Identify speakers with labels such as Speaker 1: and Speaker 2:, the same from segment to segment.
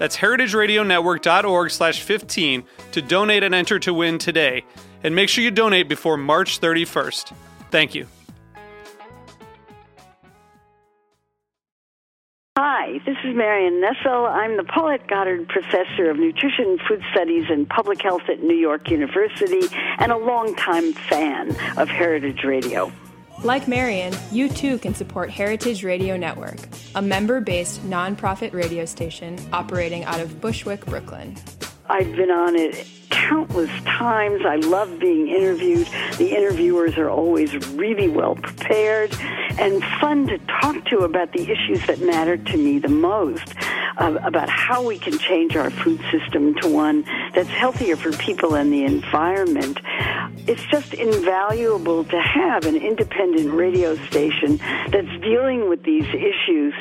Speaker 1: That's heritageradionetwork.org slash 15 to donate and enter to win today. And make sure you donate before March 31st. Thank you.
Speaker 2: Hi, this is Marion Nestle. I'm the Paulette Goddard Professor of Nutrition, Food Studies, and Public Health at New York University and a longtime fan of Heritage Radio.
Speaker 3: Like Marion, you too can support Heritage Radio Network, a member based nonprofit radio station operating out of Bushwick, Brooklyn.
Speaker 2: I've been on it countless times. I love being interviewed. The interviewers are always really well prepared and fun to talk to about the issues that matter to me the most, uh, about how we can change our food system to one that's healthier for people and the environment. It's just invaluable to have an independent radio station that's dealing with these issues.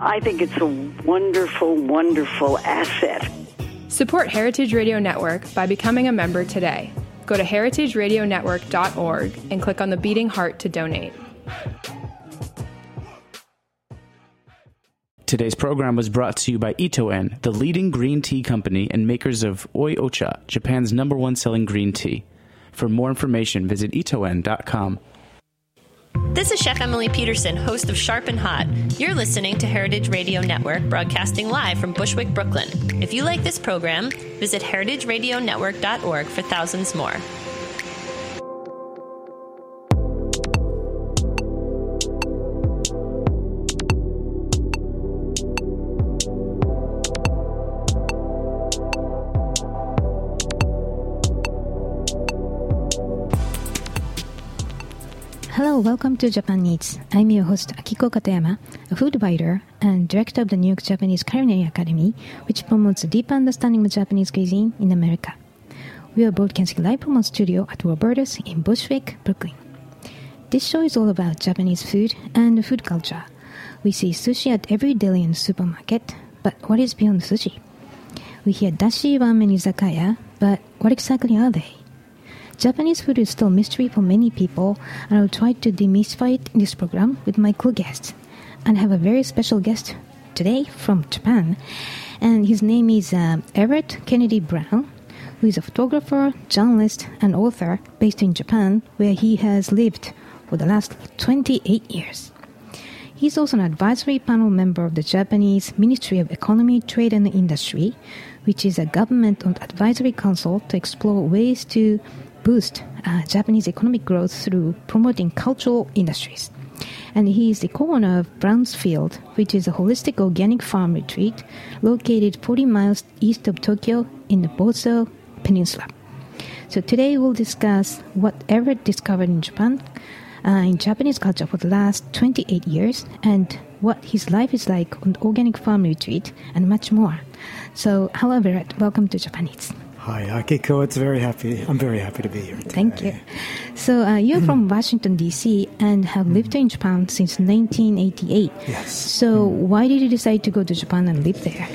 Speaker 2: I think it's a wonderful, wonderful asset.
Speaker 3: Support Heritage Radio Network by becoming a member today. Go to heritageradionetwork.org and click on the beating heart to donate.
Speaker 4: Today's program was brought to you by Itoen, the leading green tea company and makers of Oi Ocha, Japan's number one selling green tea. For more information, visit itoen.com.
Speaker 5: This is Chef Emily Peterson, host of Sharp and Hot. You're listening to Heritage Radio Network, broadcasting live from Bushwick, Brooklyn. If you like this program, visit heritageradionetwork.org for thousands more.
Speaker 6: Hello, welcome to Japan Eats. I'm your host Akiko Katayama, a food writer and director of the New York Japanese Culinary Academy, which promotes a deep understanding of Japanese cuisine in America. We are broadcasting live from our studio at Roberta's in Bushwick, Brooklyn. This show is all about Japanese food and food culture. We see sushi at every deli and supermarket, but what is beyond sushi? We hear dashi ramen izakaya, but what exactly are they? Japanese food is still a mystery for many people, and I'll try to demystify it in this program with my cool guests. And I have a very special guest today from Japan, and his name is uh, Everett Kennedy Brown, who is a photographer, journalist, and author based in Japan, where he has lived for the last 28 years. He's also an advisory panel member of the Japanese Ministry of Economy, Trade and Industry, which is a government advisory council to explore ways to boost uh, Japanese economic growth through promoting cultural industries. And he is the co-owner of Brownsfield, which is a holistic organic farm retreat located 40 miles east of Tokyo in the Boso Peninsula. So today we'll discuss what Everett discovered in Japan, uh, in Japanese culture for the last 28 years, and what his life is like on the organic farm retreat, and much more. So, hello, Everett. Welcome to Japan Eats.
Speaker 7: Hi, Akiko. It's very happy. I'm very happy to be here. Today.
Speaker 6: Thank you. So uh, you're from Washington D.C. and have lived in Japan since 1988.
Speaker 7: Yes.
Speaker 6: So why did you decide to go to Japan and live there?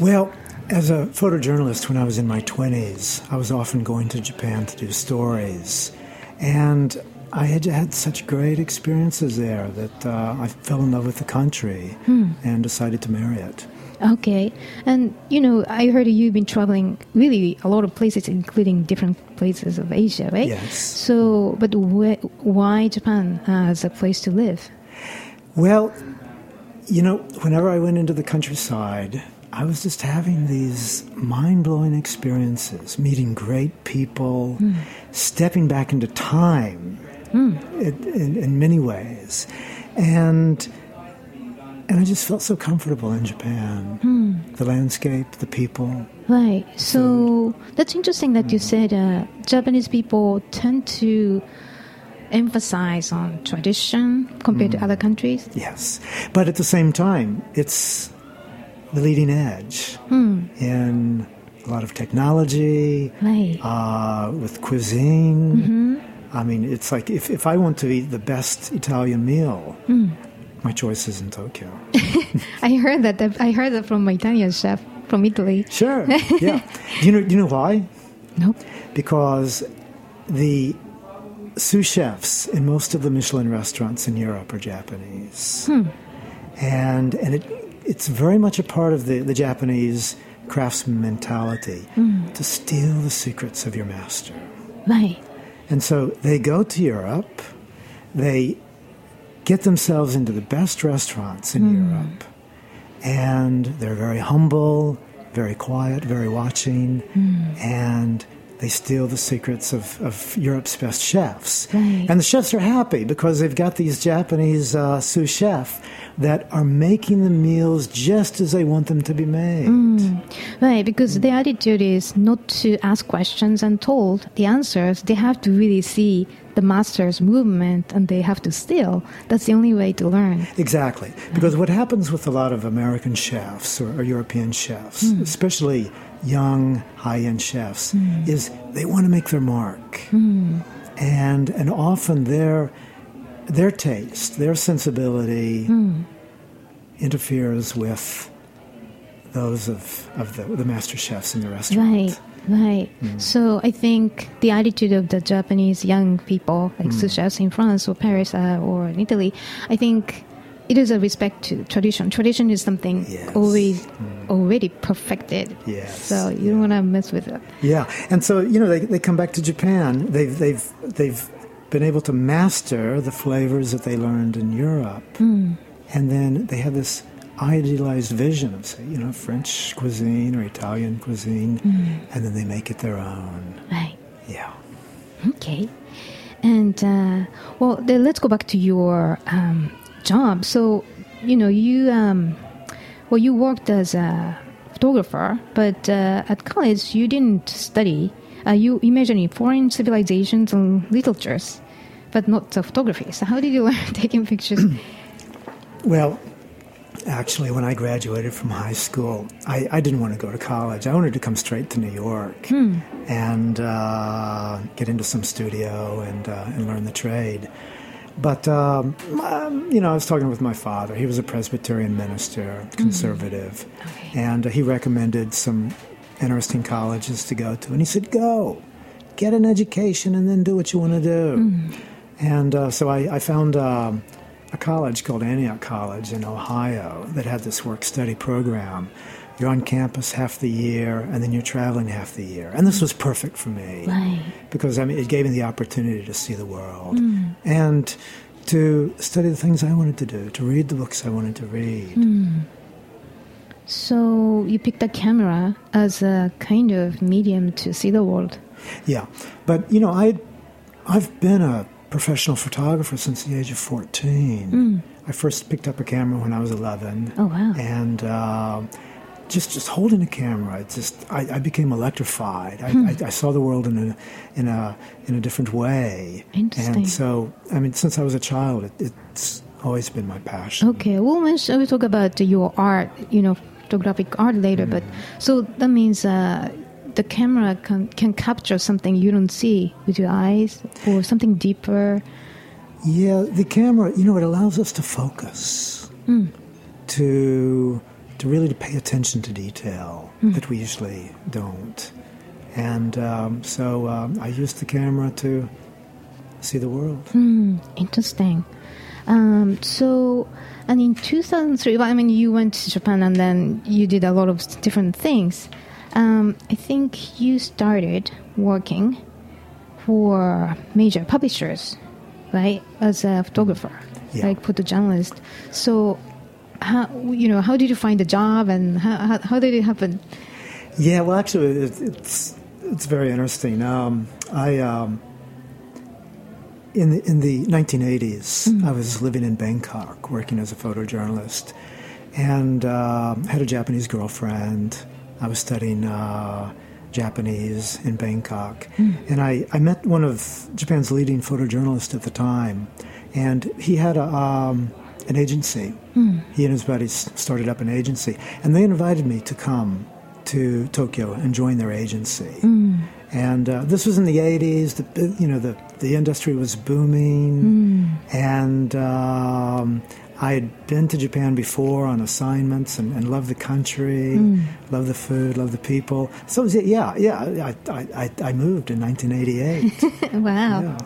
Speaker 7: Well, as a photojournalist, when I was in my 20s, I was often going to Japan to do stories, and I had had such great experiences there that uh, I fell in love with the country and decided to marry it.
Speaker 6: Okay. And, you know, I heard you've been traveling really a lot of places, including different places of Asia, right?
Speaker 7: Yes.
Speaker 6: So, but wh- why Japan as a place to live?
Speaker 7: Well, you know, whenever I went into the countryside, I was just having these mind blowing experiences, meeting great people, hmm. stepping back into time hmm. in, in, in many ways. And and I just felt so comfortable in Japan. Hmm. The landscape, the people.
Speaker 6: Right. So that's interesting that you mm-hmm. said uh, Japanese people tend to emphasize on tradition compared to mm. other countries.
Speaker 7: Yes. But at the same time, it's the leading edge hmm. in a lot of technology,
Speaker 6: Right.
Speaker 7: uh, with cuisine. Mm-hmm. I mean, it's like if, if I want to eat the best Italian meal, hmm. My choice is in Tokyo.
Speaker 6: I heard that. I heard that from my Italian chef from Italy.
Speaker 7: Sure. Yeah. do you know? Do you know why?
Speaker 6: Nope.
Speaker 7: Because the sous chefs in most of the Michelin restaurants in Europe are Japanese, hmm. and and it it's very much a part of the, the Japanese craftsman mentality hmm. to steal the secrets of your master.
Speaker 6: Right.
Speaker 7: And so they go to Europe, they get themselves into the best restaurants in hmm. Europe, and they're very humble, very quiet, very watching, hmm. and they steal the secrets of, of Europe's best chefs.
Speaker 6: Right.
Speaker 7: And the chefs are happy because they've got these Japanese uh, sous chefs that are making the meals just as they want them to be made.
Speaker 6: Right, because the attitude is not to ask questions and told the answers. They have to really see the master's movement and they have to steal. That's the only way to learn.
Speaker 7: Exactly. Because what happens with a lot of American chefs or, or European chefs, especially young high end chefs, hmm. is they want to make their mark. Hmm. And and often their their taste, their sensibility hmm. interferes with those of, of the, the master chefs in the restaurant.
Speaker 6: Right, right. So I think the attitude of the Japanese young people, like sous chefs in France or Paris uh, or in Italy, I think it is a respect to tradition. Tradition is something
Speaker 7: Yes.
Speaker 6: always already perfected.
Speaker 7: Yes.
Speaker 6: So you don't want to mess with it.
Speaker 7: Yeah, and so you know they, they come back to Japan. They've they've they've been able to master the flavors that they learned in Europe, and then they have this idealized vision of say you know French cuisine or Italian cuisine, and then they make it their own.
Speaker 6: Right.
Speaker 7: Yeah.
Speaker 6: Okay. And uh, well, then let's go back to your um, job. So, you know, you um, well, you worked as a photographer, but uh, at college you didn't study. Uh, you in foreign civilizations and literatures, but not uh, photography. So, how did you learn taking pictures?
Speaker 7: Well, actually, when I graduated from high school, I, I didn't want to go to college. I wanted to come straight to New York and uh, get into some studio and, uh, and learn the trade. But, um, um, you know, I was talking with my father. He was a Presbyterian minister, conservative, and uh, he recommended some interesting colleges to go to. And he said, Go, get an education, and then do what you want to do. And uh, so I, I found um, a college called Antioch College in Ohio that had this work study program. You're on campus half the year, and then you're traveling half the year. And this was perfect for me
Speaker 6: Right.
Speaker 7: because I mean, it gave me the opportunity to see the world hmm. and to study the things I wanted to do, to read the books I wanted to read. Hmm.
Speaker 6: so, you picked a camera as a kind of medium to see the world.
Speaker 7: Yeah, but you know, I, I've been a professional photographer since the age of fourteen. Hmm. I first picked up a camera when I was eleven.
Speaker 6: Oh, wow.
Speaker 7: And uh, just just holding a camera, it just I, I became electrified. I,
Speaker 6: Hmm.
Speaker 7: I, I saw the world in a in a in a different way.
Speaker 6: Interesting.
Speaker 7: And so, I mean, since I was a child, it, it's always been my passion.
Speaker 6: Okay, we'll mention, we'll talk about your art, you know, photographic art later. But so that means uh, the camera can can capture something you don't see with your eyes, or something deeper.
Speaker 7: Yeah, the camera, you know, it allows us to focus, to to really to pay attention to detail that we usually don't. And um, so um, I use the camera to see the world.
Speaker 6: Interesting. Um, so, and in 2003, well, I mean, you went to Japan and then you did a lot of different things. Um, I think you started working for major publishers, right, as a photographer,
Speaker 7: Yeah.
Speaker 6: like photojournalist. So, how you know how did you find the job and how, how, how did it happen?
Speaker 7: Yeah, well, actually, it, it's it's very interesting. Um, I um, in the in the 1980s, I was living in Bangkok, working as a photojournalist, and uh, had a Japanese girlfriend. I was studying uh, Japanese in Bangkok, and I, I met one of Japan's leading photojournalists at the time, and he had a. Um, an agency. He and his buddies started up an agency, and they invited me to come to Tokyo and join their agency. And uh, this was in the 80s. The, you know, the, the industry was booming. And um, I had been to Japan before on assignments and, and loved the country, loved the food, loved the people. So, was, yeah, yeah, I, I, I, I moved in 1988.
Speaker 6: wow.
Speaker 7: Yeah.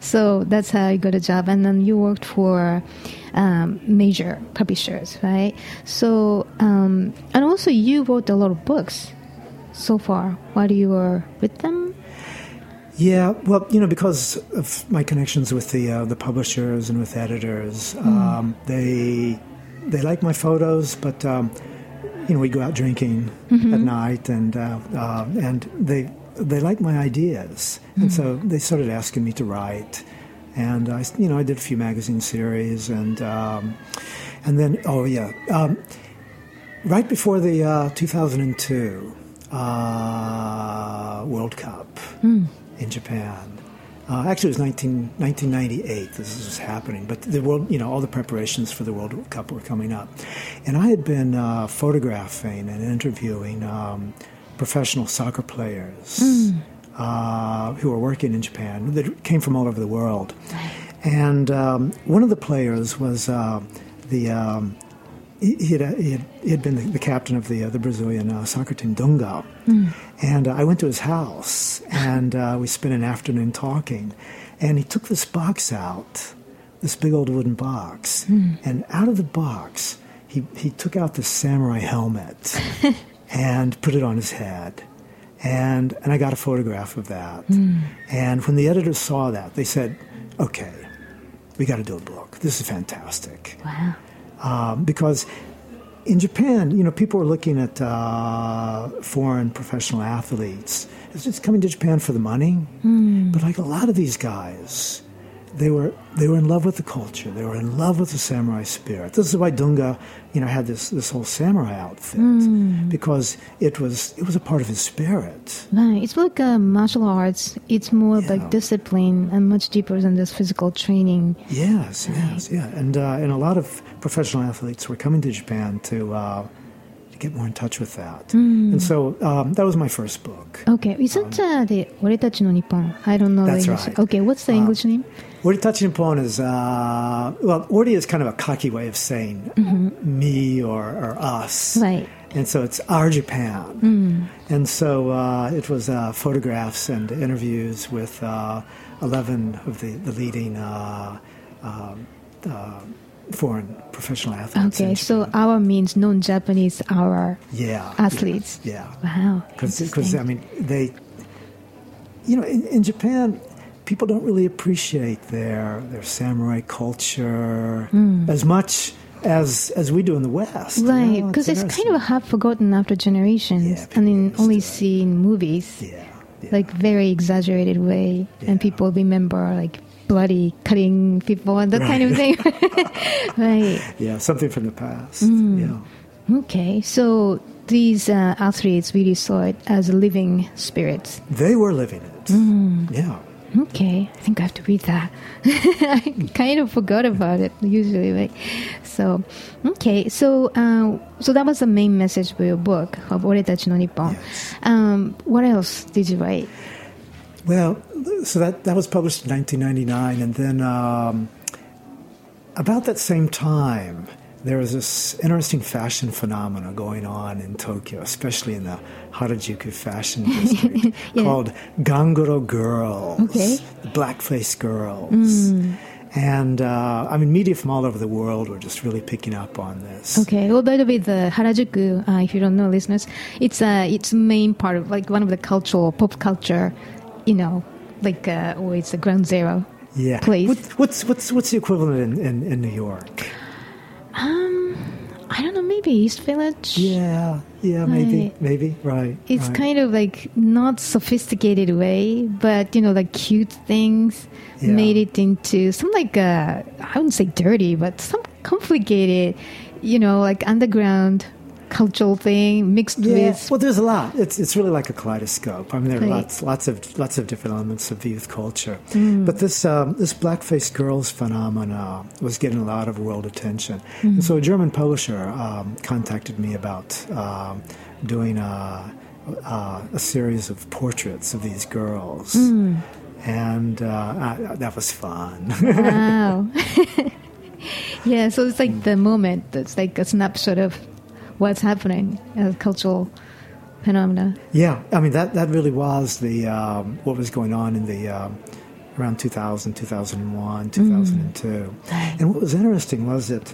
Speaker 6: So that's how you got a job, and then you worked for um, major publishers, right? So um, and also you wrote a lot of books so far. While you were with them.
Speaker 7: Yeah, well, you know, because of my connections with the uh, the publishers and with editors, um, they they like my photos, but um, you know, we go out drinking at night, and uh, uh, and they they like my ideas, and so they started asking me to write, and I, you know, I did a few magazine series, and um, and then oh yeah, um, right before the uh, 2002 uh, World Cup in Japan. Uh, actually, it was 19, 1998. This was happening, but the world, you know, all the preparations for the World Cup were coming up, and I had been uh, photographing and interviewing um, professional soccer players uh, who were working in Japan that came from all over the world, and um, one of the players was uh, the. Um, he, he, had, he, had, he had been the, the captain of the uh, the Brazilian uh, soccer team Dunga, and uh, I went to his house and uh, we spent an afternoon talking, and he took this box out, this big old wooden box, and out of the box he he took out this samurai helmet and put it on his head. And, and I got a photograph of that. And when the editors saw that, they said, okay, we got to do a book. This is fantastic
Speaker 6: Wow.
Speaker 7: um, because in Japan, you know, people are looking at uh, foreign professional athletes. It's just coming to Japan for the money, but like a lot of these guys, they were they were in love with the culture. They were in love with the samurai spirit. This is why Dunga, you know, had this this whole samurai outfit mm. because it was it was a part of his spirit.
Speaker 6: Right. It's like uh, martial arts. It's more
Speaker 7: yeah.
Speaker 6: like discipline and much deeper than just physical training.
Speaker 7: Yes. Right. Yes. Yeah. And uh, and a lot of professional athletes were coming to Japan to. Uh, get more in touch with that. Mm. And so um, that was my first book.
Speaker 6: Okay. Isn't um, uh, the Oretachi no Nippon? I don't know
Speaker 7: That's
Speaker 6: the English.
Speaker 7: Right.
Speaker 6: Okay, what's the English um, name?
Speaker 7: Oretachi upon is, uh, well, Ore is kind of a cocky way of saying me or, or us.
Speaker 6: Right.
Speaker 7: And so it's our Japan. And so uh, it was uh, photographs and interviews with uh, 11 of the, the leading uh, uh, foreign professional athletes.
Speaker 6: Okay, so our means non-Japanese our
Speaker 7: yeah,
Speaker 6: athletes.
Speaker 7: Yeah.
Speaker 6: Wow.
Speaker 7: Because. I mean, they, you know, in, in Japan, people don't really appreciate their their samurai culture as much as as we do in the West. you know?
Speaker 6: Right, because it's kind of half forgotten after generations,
Speaker 7: Yeah,
Speaker 6: and then only
Speaker 7: used to-
Speaker 6: see in movies,
Speaker 7: yeah, yeah.
Speaker 6: like very exaggerated way, and people remember like bloody cutting people and that kind of thing. right.
Speaker 7: yeah, something from the past.
Speaker 6: Mm.
Speaker 7: Yeah,
Speaker 6: Okay, so these uh, athletes really saw it as living spirits.
Speaker 7: they were living it.
Speaker 6: Mm.
Speaker 7: Yeah
Speaker 6: okay, I think I have to read that. I kind of forgot about it usually, right? So, okay, so uh, so that was the main message for your book of Oretachi no Nippon.
Speaker 7: Yes.
Speaker 6: Um, what else did you write?
Speaker 7: Well, so that that was published in 1999, and then um, about that same time, there was this interesting fashion phenomena going on in Tokyo, especially in the Harajuku fashion district,
Speaker 6: Yeah.
Speaker 7: called Ganguro girls,
Speaker 6: Okay.
Speaker 7: the blackface girls. And uh, I mean, media from all over the world were just really picking up on this.
Speaker 6: Okay, well, by the way, the Harajuku, uh, if you don't know, listeners, it's uh, it's main part of like one of the cultural pop culture, you know, like uh, or it's a ground zero.
Speaker 7: Yeah.
Speaker 6: Place.
Speaker 7: What, what's what's what's the equivalent in, in, in New York?
Speaker 6: Maybe East Village.
Speaker 7: Yeah, yeah, maybe,
Speaker 6: Right.
Speaker 7: maybe, right.
Speaker 6: It's
Speaker 7: right.
Speaker 6: kind of like not sophisticated way, but you know, like cute things
Speaker 7: Yeah.
Speaker 6: made it into some like uh, I wouldn't say dirty, but some complicated, you know, like underground cultural thing mixed
Speaker 7: Yeah,
Speaker 6: with.
Speaker 7: well, there's a lot. It's it's really like a kaleidoscope. I mean, there are
Speaker 6: Right.
Speaker 7: lots lots of lots of different elements of youth culture.
Speaker 6: Mm.
Speaker 7: But this um, this black-faced girls phenomena was getting a lot of world attention,
Speaker 6: Mm.
Speaker 7: and so a German publisher um, contacted me about um, doing a, a, a series of portraits of these girls,
Speaker 6: Mm.
Speaker 7: and uh, I, that was fun.
Speaker 6: Wow. yeah, so it's like the moment. It's like a snapshot of what's happening as cultural phenomena.
Speaker 7: Yeah, I mean that that really was the um, what was going on in the um, around 2000, 2001, 2002. And what was interesting was that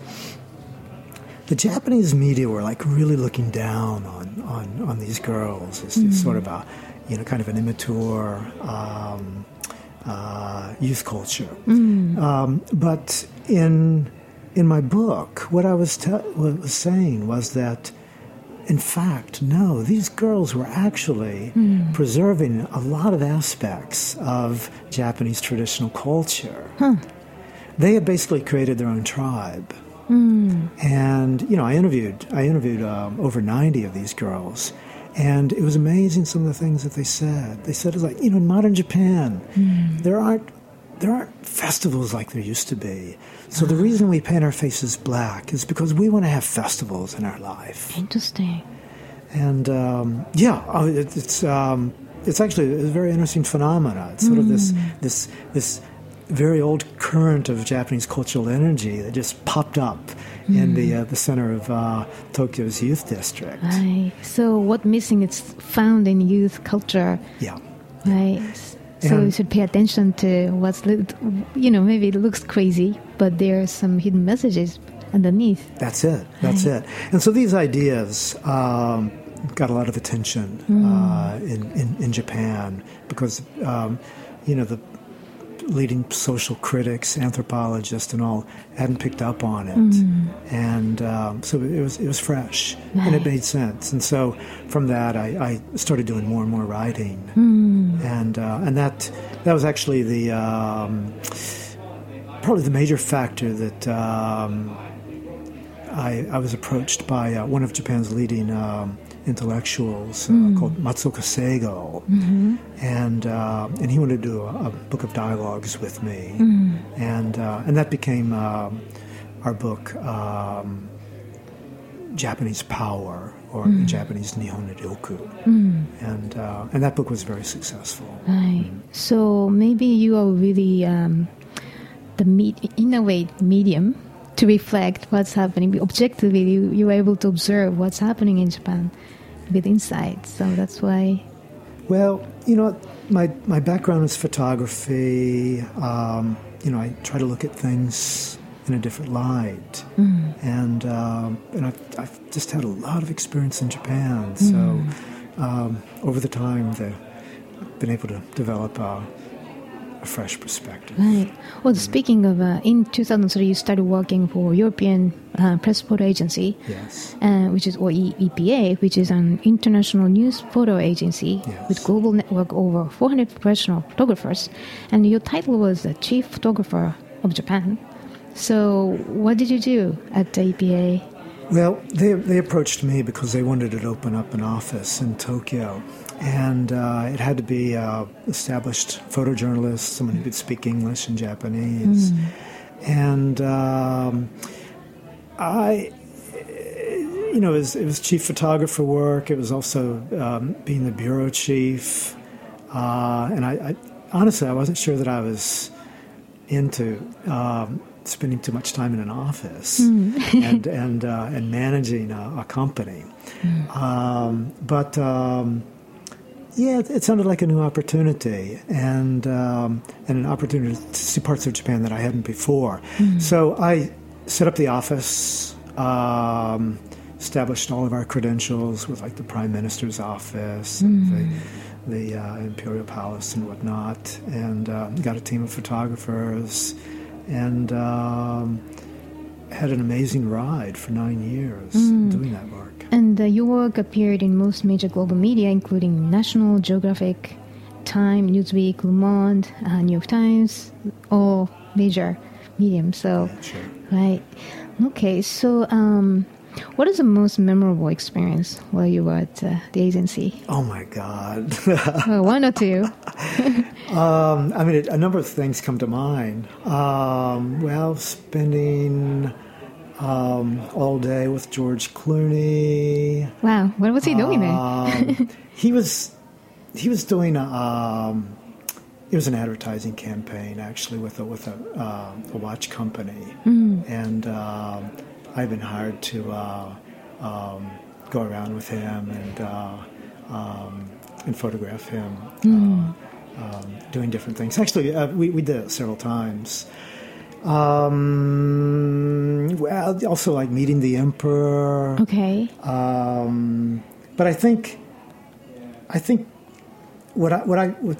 Speaker 7: the Japanese media were like really looking down on on, on these girls as as sort of a you know kind of an immature um, uh, youth culture. Um, but in in my book, what I was te- what I was saying was that in fact, no, these girls were actually hmm. preserving a lot of aspects of Japanese traditional culture. They had basically created their own tribe. Hmm. And, you know, I interviewed, I interviewed um, over 90 of these girls. And it was amazing some of the things that they said. They said, it's like, you know, in modern Japan, hmm. there aren't there aren't festivals like there used to be. So the reason we paint our faces black is because we want to have festivals in our life.
Speaker 6: Interesting.
Speaker 7: And um, yeah, uh, it, it's um, it's actually a very interesting phenomena. It's sort of this this this very old current of Japanese cultural energy that just popped up in the uh, the center of uh, Tokyo's youth district.
Speaker 6: Right. So what missing is found in youth culture.
Speaker 7: Yeah.
Speaker 6: Right. So you should pay attention to what's, you know, maybe it looks crazy, but there are some hidden messages underneath.
Speaker 7: That's it. That's
Speaker 6: Right.
Speaker 7: it. And so these ideas um, got a lot of attention uh, in, in in Japan because um, you know the leading social critics, anthropologists, and all hadn't picked up on it, and um, so it was it was fresh. And it made sense. And so from that, I, I started doing more and more writing, and uh, and that that was actually the um, probably the major factor that. Um, I, I was approached by uh, one of Japan's leading um, intellectuals uh, called Matsuoka Seigo, and uh, and he wanted to do a, a book of dialogues with me, and uh, and that became um, our book, um, Japanese Power, or in Japanese Nihon no Ryoku, and uh, and that book was very successful.
Speaker 6: Right. So maybe you are really um, the me- in a way medium to reflect what's happening. Objectively, you, you are able to observe what's happening in Japan with insight. So that's why.
Speaker 7: Well, you know, my my background is photography. Um, you know, I try to look at things in a different light, and um, and I've, I've just had a lot of experience in Japan. So um, over the time, the, I've been able to develop a, a fresh perspective.
Speaker 6: Right. Well, speaking of, uh, in 2003, you started working for European uh, Press Photo Agency,
Speaker 7: Yes.
Speaker 6: uh, which is or EPA, which is an international news photo agency
Speaker 7: Yes.
Speaker 6: with global network over 400 professional photographers, and your title was the chief photographer of Japan. So, what did you do at the EPA?
Speaker 7: Well, they, they approached me because they wanted to open up an office in Tokyo. And uh, it had to be uh, established photojournalist, someone who could speak English and Japanese. And um, I, you know, it was, it was chief photographer work. It was also um, being the bureau chief. Uh, and I, I honestly, I wasn't sure that I was into um, spending too much time in an office and and uh, and managing a, a company. Um, but um, yeah, it, it sounded like a new opportunity and um, and an opportunity to see parts of Japan that I hadn't before. So I set up the office. Um, established all of our credentials with like the prime minister's office and the, the uh, imperial palace and whatnot and uh, got a team of photographers and um, had an amazing ride for nine years doing that work.
Speaker 6: And uh, your work appeared in most major global media, including National Geographic, Time, Newsweek, Le Monde, uh, New York Times, all major mediums. So,
Speaker 7: Sure.
Speaker 6: right. Okay, so um, what is the most memorable experience while you were at uh, the agency?
Speaker 7: Oh my God.
Speaker 6: Uh, one or two?
Speaker 7: Um, I mean, a number of things come to mind. Um, well, spending um, all day with George Clooney.
Speaker 6: Wow, what was he doing there?
Speaker 7: Um, he was he was doing a, um, it was an advertising campaign actually with a with a, uh, a watch company, and um, I've been hired to uh, um, go around with him and uh, um, and photograph him. Uh, um, doing different things. Actually, uh, we, we did it several times. Um, well, also like meeting the emperor.
Speaker 6: Okay.
Speaker 7: Um, but I think, I think, what I what I what,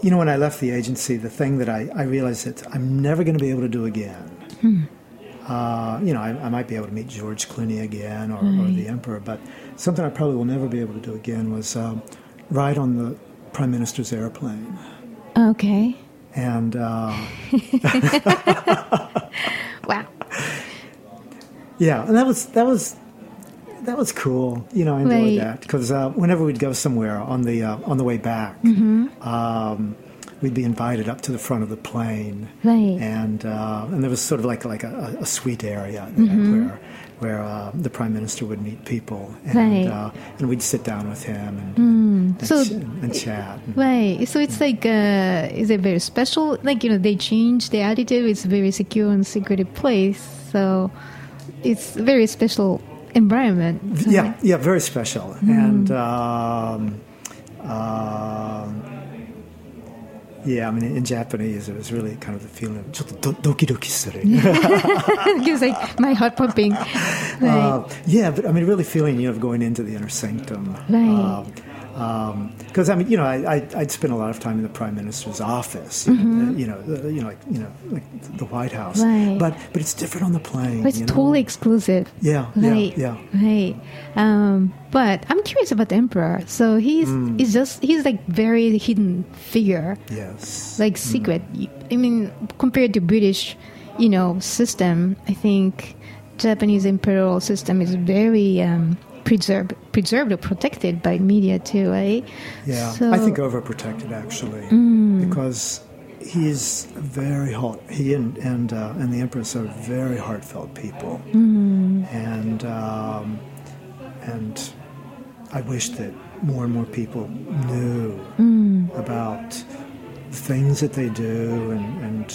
Speaker 7: you know when I left the agency, the thing that I, I realized that I'm never going to be able to do again. Uh, you know, I, I might be able to meet George Clooney again or, or the Emperor, but something I probably will never be able to do again was um, ride on the Prime Minister's airplane.
Speaker 6: Okay.
Speaker 7: And uh,
Speaker 6: Wow.
Speaker 7: Yeah, and that was that was that was cool. You know, I enjoyed
Speaker 6: Right.
Speaker 7: that because uh, whenever we'd go somewhere on the uh, on the way back, um, we'd be invited up to the front of the plane,
Speaker 6: Right.
Speaker 7: and uh, and there was sort of like like a, a suite area there where where uh, the prime minister would meet people, and
Speaker 6: Right.
Speaker 7: uh, and we'd sit down with him and and,
Speaker 6: So-
Speaker 7: ch- and chat.
Speaker 6: Right. So it's like, uh, is it very special? Like, you know, they change the attitude. It's a very secure and secretive place. So it's a very special environment. So-
Speaker 7: Yeah, yeah, very special. And um, um, yeah, I mean, in Japanese, it was really kind of the feeling of ちょっとドキドキする.
Speaker 6: it gives like my heart pumping. Right.
Speaker 7: Uh, yeah, but I mean, really feeling you know going into the inner sanctum.
Speaker 6: Right.
Speaker 7: because I mean, you know, I, I I'd spent a lot of time in the prime minister's office. You know, you know, the, you know, like you know, like the White House.
Speaker 6: Right.
Speaker 7: But but it's different on the plane.
Speaker 6: but it's
Speaker 7: you know?
Speaker 6: totally exclusive.
Speaker 7: Yeah,
Speaker 6: Right.
Speaker 7: yeah,
Speaker 6: Right. Um, but I'm curious about the emperor. So he's
Speaker 7: Mm.
Speaker 6: he's just he's like very hidden figure.
Speaker 7: Yes.
Speaker 6: like secret. I mean, compared to British, you know, system, I think Japanese imperial system is very um, preserved, preserved or protected by media too, right?
Speaker 7: Yeah,
Speaker 6: So-
Speaker 7: I think overprotected actually, because he's very heart. He and and uh, and the empress are very heartfelt people, and um, and I wish that more and more people knew about things that they do and, and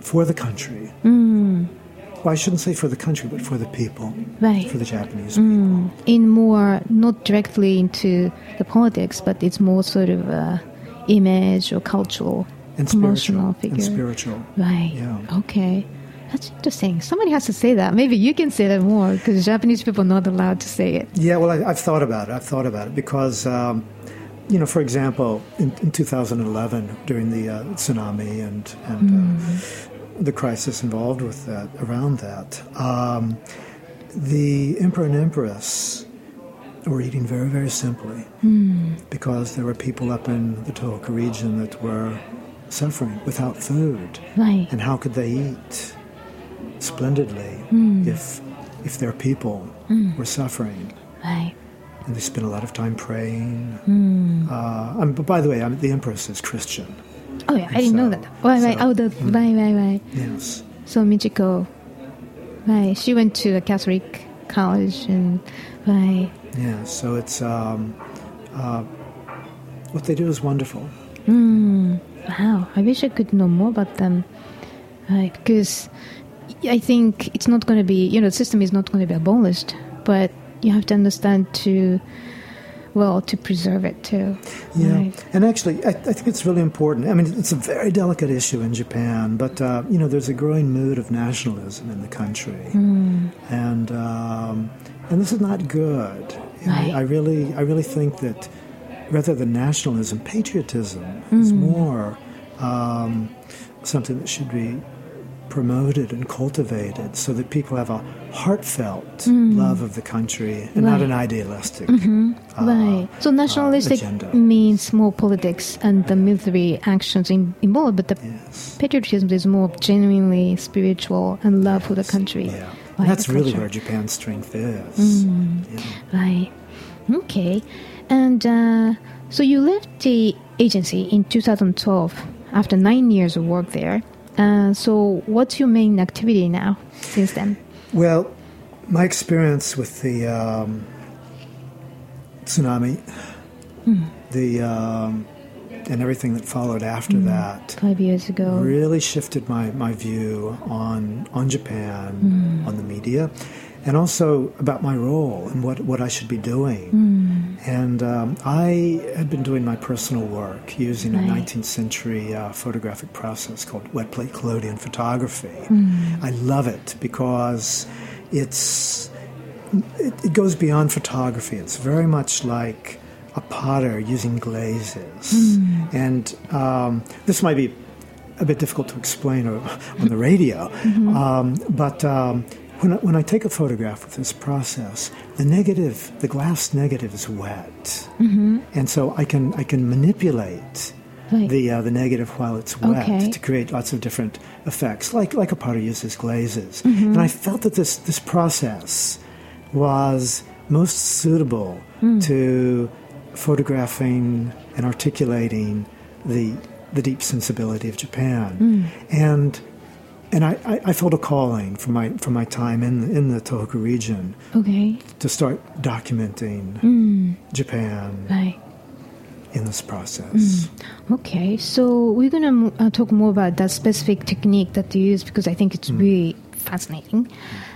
Speaker 7: for the country. Well, I shouldn't say for the country, but for the people,
Speaker 6: Right.
Speaker 7: for the Japanese people.
Speaker 6: In more not directly into the politics, but it's more sort of uh, image or cultural,
Speaker 7: And spiritual.
Speaker 6: figure.
Speaker 7: And spiritual.
Speaker 6: Right.
Speaker 7: Yeah.
Speaker 6: Okay. That's interesting. Somebody has to say that. Maybe you can say that more because Japanese people are not allowed to say it.
Speaker 7: Yeah, well, I, I've thought about it. I've thought about it because, um, you know, for example, in, in 2011, during the uh, tsunami and, and uh, the crisis involved with that, around that, um, the emperor and empress were eating very, very simply because there were people up in the Tohoku region that were suffering without food.
Speaker 6: Right.
Speaker 7: And how could they eat splendidly if if their people were suffering?
Speaker 6: Right.
Speaker 7: And they spent a lot of time praying. Uh, um, but by the way, I'm, the Empress is Christian.
Speaker 6: Oh yeah, I didn't know that. Why, right.
Speaker 7: so-
Speaker 6: Oh, the right, right, right.
Speaker 7: Yes.
Speaker 6: So Michiko, right? She went to a Catholic college, and right,
Speaker 7: Yeah. So it's um, uh, what they do is wonderful.
Speaker 6: wow. I wish I could know more about them, right? Because I think it's not going to be, you know, the system is not going to be abolished, but you have to understand to, well, to preserve it too.
Speaker 7: Yeah,
Speaker 6: Right.
Speaker 7: and actually, I, I think it's really important. I mean, it's a very delicate issue in Japan, but uh, you know, there's a growing mood of nationalism in the country, and um, and this is not good. You know,
Speaker 6: Right.
Speaker 7: I really, I really think that rather than nationalism, patriotism is more um, something that should be promoted and cultivated so that people have a heartfelt love of the country and not an idealistic.
Speaker 6: Mm-hmm.
Speaker 7: uh,
Speaker 6: right. So nationalistic
Speaker 7: agenda.
Speaker 6: means more politics and the military actions in, involved, but the
Speaker 7: Yes.
Speaker 6: patriotism is more genuinely spiritual and love for the country.
Speaker 7: Yeah.
Speaker 6: Like
Speaker 7: that's
Speaker 6: the
Speaker 7: really where Japan's strength is. Yeah.
Speaker 6: Right. Okay. And uh, so you left the agency in 2012 after nine years of work there. Uh, so what's your main activity now since then?
Speaker 7: Well, my experience with the um, tsunami, the um, and everything that followed after that,
Speaker 6: Five years ago.
Speaker 7: really shifted my, my view on on Japan, on the media, and also about my role and what, what I should be doing. And um, I had been doing my personal work using
Speaker 6: Right.
Speaker 7: a 19th century uh, photographic process called wet plate collodion photography. I love it because it's it, it goes beyond photography. It's very much like a potter using glazes. And um, this might be a bit difficult to explain on the radio, um, but um, when, I, when I take a photograph with this process, the negative, the glass negative is wet. Mm-hmm. And so I can, I can manipulate
Speaker 6: Right.
Speaker 7: the, uh, the negative while it's wet
Speaker 6: Okay.
Speaker 7: to create lots of different effects, like, like a potter uses glazes. Mm-hmm. And I felt that this, this process was most suitable hmm. to photographing and articulating the, the deep sensibility of Japan. Hmm. And, and I, I, I felt a calling from my, from my time in, in the Tohoku region
Speaker 6: Okay.
Speaker 7: to start documenting Japan
Speaker 6: Right.
Speaker 7: in this process.
Speaker 6: Okay, so we're gonna uh, talk more about that specific technique that you use because I think it's really fascinating.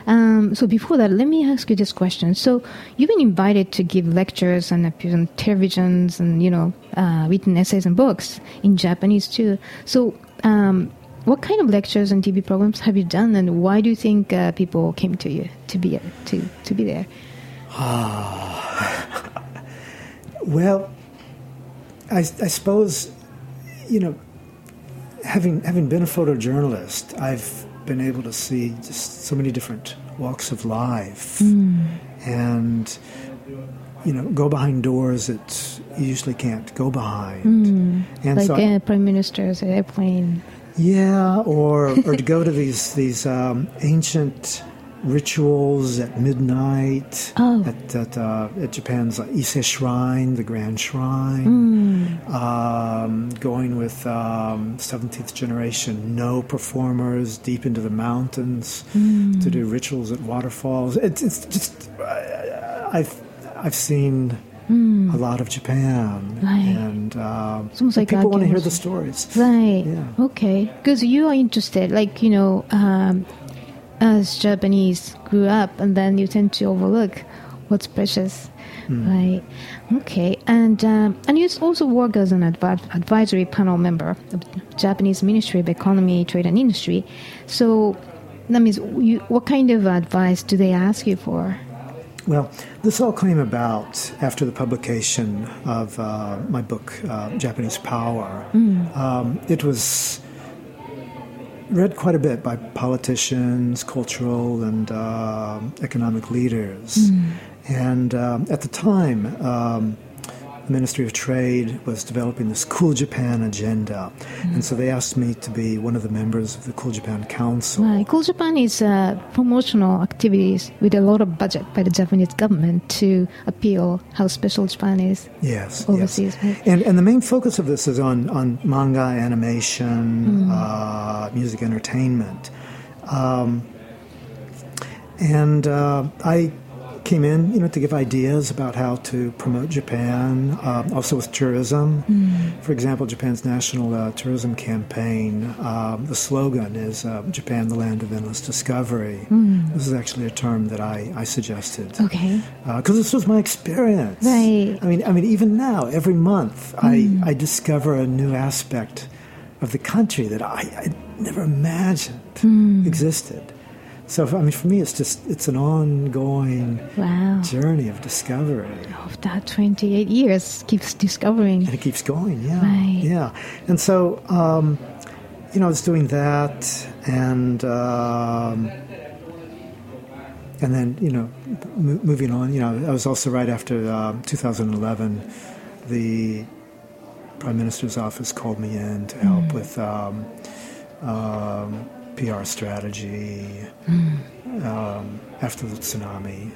Speaker 6: Um, so before that, let me ask you this question. So you've been invited to give lectures and appear on televisions and you know uh, written essays and books in Japanese too. So um, what kind of lectures and TV programs have you done, and why do you think uh, people came to you to be to to be there?
Speaker 7: Well, I, I suppose, you know, having having been a photojournalist, I've been able to see just so many different walks of life, and you know, go behind doors that you usually can't go behind. And
Speaker 6: like
Speaker 7: so, I-
Speaker 6: uh, prime minister's airplane.
Speaker 7: Yeah, or or to go to these these um, ancient rituals at midnight
Speaker 6: Oh.
Speaker 7: at at, uh, at Japan's uh, Ise Shrine, the Grand Shrine.
Speaker 6: Hmm.
Speaker 7: Um, going with um, 17th generation Noh performers deep into the mountains
Speaker 6: Hmm.
Speaker 7: to do rituals at waterfalls. It's, it's just uh, I've I've seen. A lot of Japan.
Speaker 6: Right.
Speaker 7: and um,
Speaker 6: like
Speaker 7: people want to hear the stories.
Speaker 6: Right.
Speaker 7: Yeah.
Speaker 6: Okay. Because you are interested, like you know, um, as Japanese grew up, and then you tend to overlook what's precious. Right. Okay. And um, and you also work as an advi- advisory panel member of Japanese Ministry of Economy, Trade and Industry. So that means you, what kind of advice do they ask you for?
Speaker 7: Well, this all came about after the publication of uh, my book, uh, Japanese Power. Um, it was read quite a bit by politicians, cultural, and uh, economic leaders. And um, at the time, um, the Ministry of Trade was developing this Cool Japan agenda. And so they asked me to be one of the members of the Cool Japan Council.
Speaker 6: Right. Cool Japan is uh, promotional activities with a lot of budget by the Japanese government to appeal how special Japan is.
Speaker 7: Yes,
Speaker 6: overseas,
Speaker 7: yes.
Speaker 6: right?
Speaker 7: And and the main focus of this is on on manga, animation, uh, music, entertainment, um, and uh, I came in, you know, to give ideas about how to promote Japan, uh, also with tourism. For example, Japan's national uh, tourism campaign, um, the slogan is uh, "Japan, the land of endless discovery." This is actually a term that I, I suggested
Speaker 6: Okay.
Speaker 7: because this was my experience.
Speaker 6: Right.
Speaker 7: I mean, I mean, even now, every month, I, I discover a new aspect of the country that I, I never imagined existed. So, I mean, for me, it's just it's an ongoing
Speaker 6: Wow.
Speaker 7: journey of discovery,
Speaker 6: Of that 28 years keeps discovering.
Speaker 7: and it keeps going. Yeah,
Speaker 6: Right.
Speaker 7: yeah. And so, um, you know, I was doing that, and um, and then you know, m- moving on. You know, I was also right after um, 2011. The prime minister's office called me in to help with um, um, PR strategy um, after the tsunami.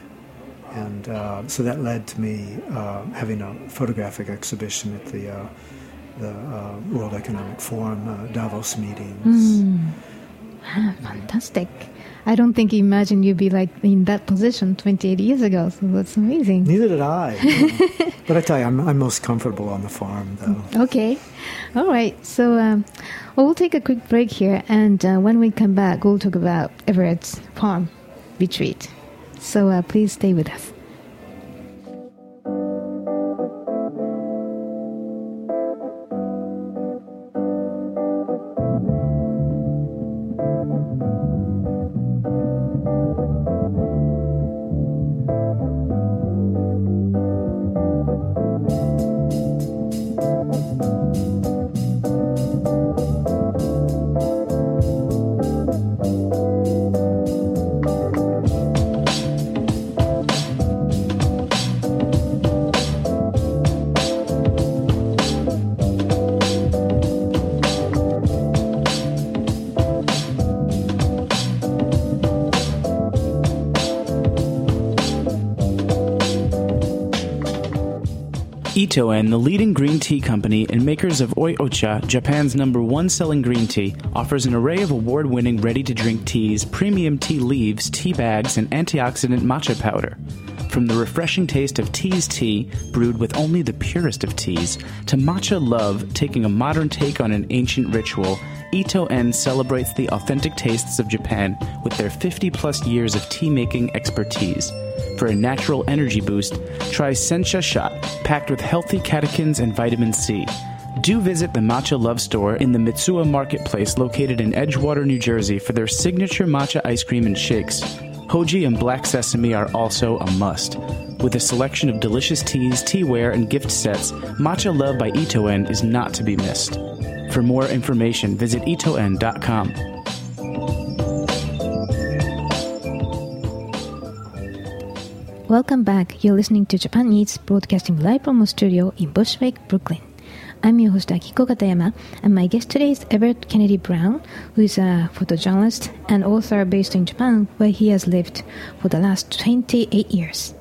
Speaker 7: And uh, so that led to me uh, having a photographic exhibition at the, uh, the uh, World Economic Forum uh, Davos meetings.
Speaker 6: Ah, fantastic. I don't think you imagined you'd be like in that position 28 years ago. So that's amazing.
Speaker 7: Neither did I. but I tell you, I'm, I'm most comfortable on the farm, though.
Speaker 6: Okay. All right. So um, well, we'll take a quick break here. And uh, when we come back, we'll talk about Everett's farm retreat. So uh, please stay with us.
Speaker 4: Itoen, the leading green tea company and makers of Oi Ocha, Japan's number one selling green tea, offers an array of award winning ready to drink teas, premium tea leaves, tea bags, and antioxidant matcha powder. From the refreshing taste of tea's tea, brewed with only the purest of teas, to matcha love, taking a modern take on an ancient ritual, Ito En celebrates the authentic tastes of Japan with their 50 plus years of tea making expertise. For a natural energy boost, try Sencha Shot, packed with healthy catechins and vitamin C. Do visit the Matcha Love Store in the Mitsuwa Marketplace located in Edgewater, New Jersey for their signature matcha ice cream and shakes. Hoji and black sesame are also a must. With a selection of delicious teas, teaware, and gift sets, Matcha Love by Itoen is not to be missed. For more information, visit itoen.com.
Speaker 6: Welcome back. You're listening to Japan Eats, broadcasting live from a studio in Bushwick, Brooklyn. I'm your host Akiko Katayama, and my guest today is Everett Kennedy Brown, who is a photojournalist and author based in Japan, where he has lived for the last 28 years.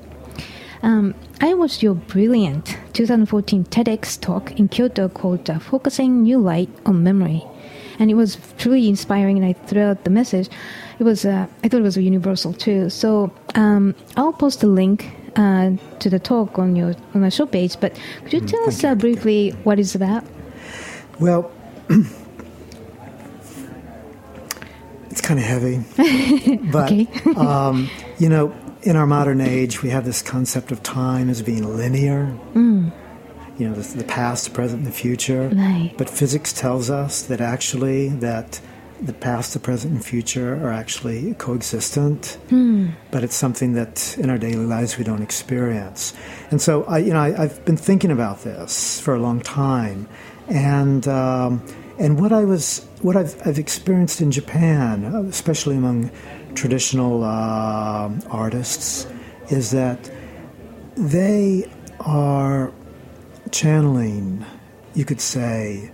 Speaker 6: Um, I watched your brilliant 2014 TEDx talk in Kyoto called uh, Focusing New Light on Memory. And it was truly inspiring, and I throughout the message, it was uh, I thought it was a universal too. So um, I'll post a link uh, to the talk on your on my show page. But could you tell us uh, briefly what it's about?
Speaker 7: Well, it's kind of heavy, but um, you know, in our modern age, we have this concept of time as being linear. You know, the, the past, the present, and the future.
Speaker 6: Right.
Speaker 7: But physics tells us that actually that the past, the present, and future are actually coexistent. But it's something that in our daily lives we don't experience. And so, I, you know, I, I've been thinking about this for a long time, and um, and what I was, what I've, I've experienced in Japan, especially among traditional uh, artists, is that they are channeling, you could say,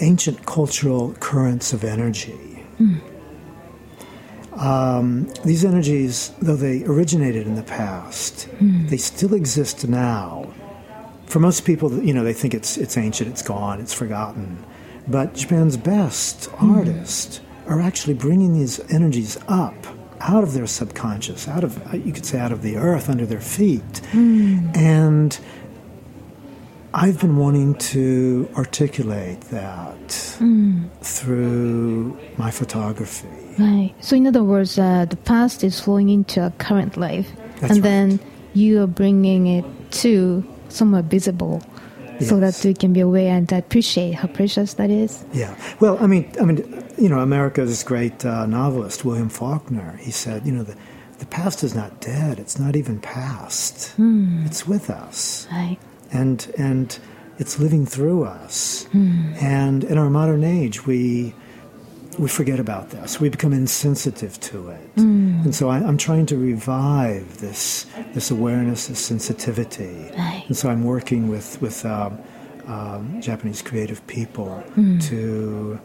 Speaker 7: ancient cultural currents of energy. Um, these energies, though they originated in the past, hmm. they still exist now. For most people, you know, they think it's it's ancient, it's gone, it's forgotten. But Japan's best hmm. artists are actually bringing these energies up out of their subconscious, out of you could say out of the earth under their feet, hmm. and I've been wanting to articulate that through my photography.
Speaker 6: Right. So, in other words, uh, the past is flowing into a current life,
Speaker 7: That's
Speaker 6: and then you are bringing it to somewhere visible, so that we can be aware and appreciate how precious that is.
Speaker 7: Yeah. Well, I mean, I mean, you know, America's great uh, novelist William Faulkner. He said, you know, the the past is not dead. It's not even past. It's with us,
Speaker 6: Right.
Speaker 7: And and it's living through us. And in our modern age, we we forget about this. We become insensitive to it, and so I, I'm trying to revive this this awareness, this sensitivity.
Speaker 6: Right.
Speaker 7: And so I'm working with with um, um, Japanese creative people to